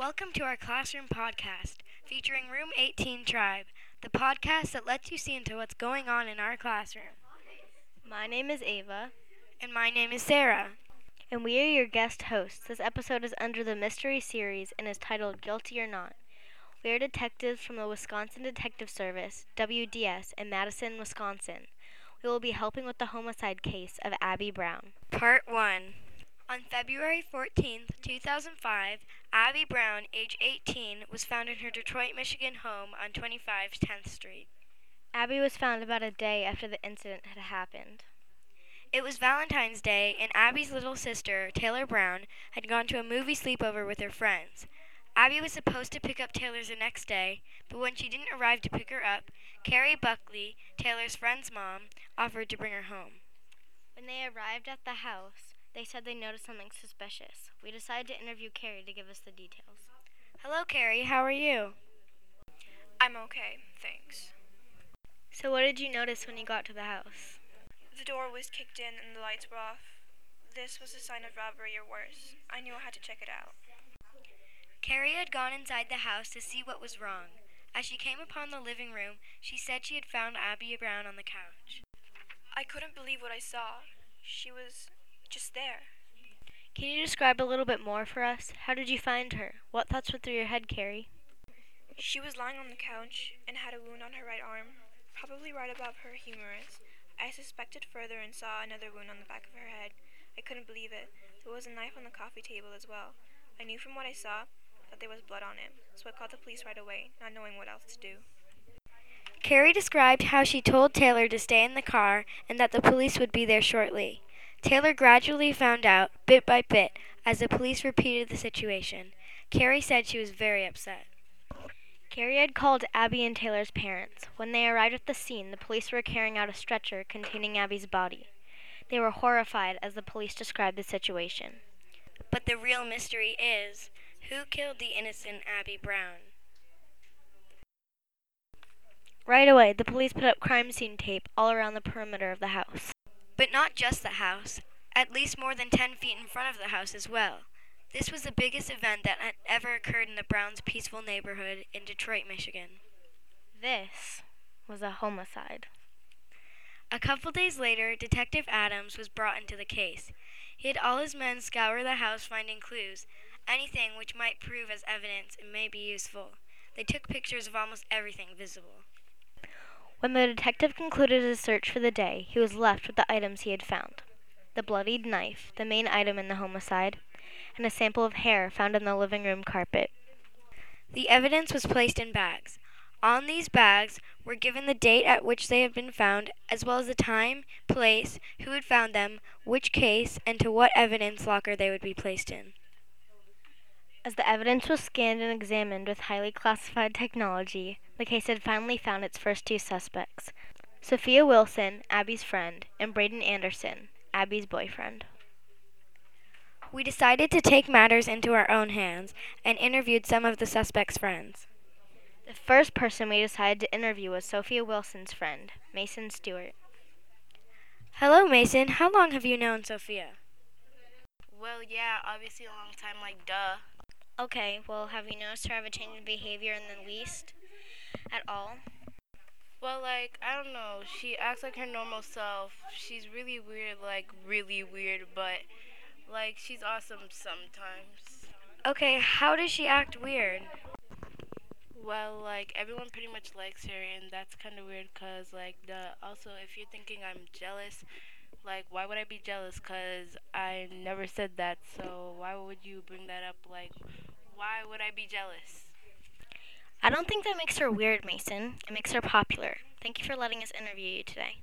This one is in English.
Welcome to our classroom podcast featuring Room 18 Tribe, the podcast that lets you see into what's going on in our classroom. My name is Ava, And my name is Sarah. and we are your guest hosts. This episode is under the mystery series and is titled Guilty or Not. We are detectives from the Wisconsin Detective Service, WDS, in Madison, Wisconsin. We will be helping with the homicide case of Abby Brown. Part 1. On February 14, 2005, Abby Brown, age 18, was found in her Detroit, Michigan home on 25 10th Street. Abby was found about a day after the incident had happened. It was Valentine's Day, and Abby's little sister, Taylor Brown, had gone to a movie sleepover with her friends. Abby was supposed to pick up Taylor the next day, but when she didn't arrive to pick her up, Carrie Buckley, Taylor's friend's mom, offered to bring her home. When they arrived at the house, they said they noticed something suspicious. We decided to interview Carrie to give us the details. Hello, Carrie. How are you? I'm okay, thanks. So, what did you notice when you got to the house? The door was kicked in and the lights were off. This was a sign of robbery or worse. I knew I had to check it out. Carrie had gone inside the house to see what was wrong. As she came upon the living room, she said she had found Abby Brown on the couch. I couldn't believe what I saw. She was just there. Can you describe a little bit more for us? How did you find her? What thoughts went through your head, Carrie? She was lying on the couch and had a wound on her right arm, probably right above her humerus. I suspected further and saw another wound on the back of her head. I couldn't believe it. There was a knife on the coffee table as well. I knew from what I saw that there was blood on it, so I called the police right away, not knowing what else to do. Carrie described how she told Taylor to stay in the car and that the police would be there shortly. Taylor gradually found out, bit by bit, as the police repeated the situation. Carrie said she was very upset. Carrie had called Abby and Taylor's parents. When they arrived at the scene, the police were carrying out a stretcher containing Abby's body. They were horrified as the police described the situation. But the real mystery is who killed the innocent Abby Brown? Right away, the police put up crime scene tape all around the perimeter of the house. But not just the house, at least more than 10 feet in front of the house as well. This was the biggest event that had ever occurred in the Browns' peaceful neighborhood in Detroit, Michigan. This was a homicide. A couple days later, Detective Adams was brought into the case. He had all his men scour the house finding clues, anything which might prove as evidence and may be useful. They took pictures of almost everything visible. When the detective concluded his search for the day, he was left with the items he had found the bloodied knife, the main item in the homicide, and a sample of hair found in the living room carpet. The evidence was placed in bags. On these bags were given the date at which they had been found, as well as the time, place, who had found them, which case, and to what evidence locker they would be placed in. As the evidence was scanned and examined with highly classified technology, the case had finally found its first two suspects Sophia Wilson, Abby's friend, and Braden Anderson, Abby's boyfriend. We decided to take matters into our own hands and interviewed some of the suspects' friends. The first person we decided to interview was Sophia Wilson's friend, Mason Stewart. Hello, Mason. How long have you known Sophia? Well, yeah, obviously a long time, like, duh. Okay, well, have you noticed her have a change in behavior in the least? At all? Well, like, I don't know. She acts like her normal self. She's really weird, like, really weird, but, like, she's awesome sometimes. Okay, how does she act weird? Well, like, everyone pretty much likes her, and that's kind of weird, because, like, the, also, if you're thinking I'm jealous, like, why would I be jealous? Because I never said that, so why would you bring that up? Like, why would I be jealous? I don't think that makes her weird, Mason. It makes her popular. Thank you for letting us interview you today.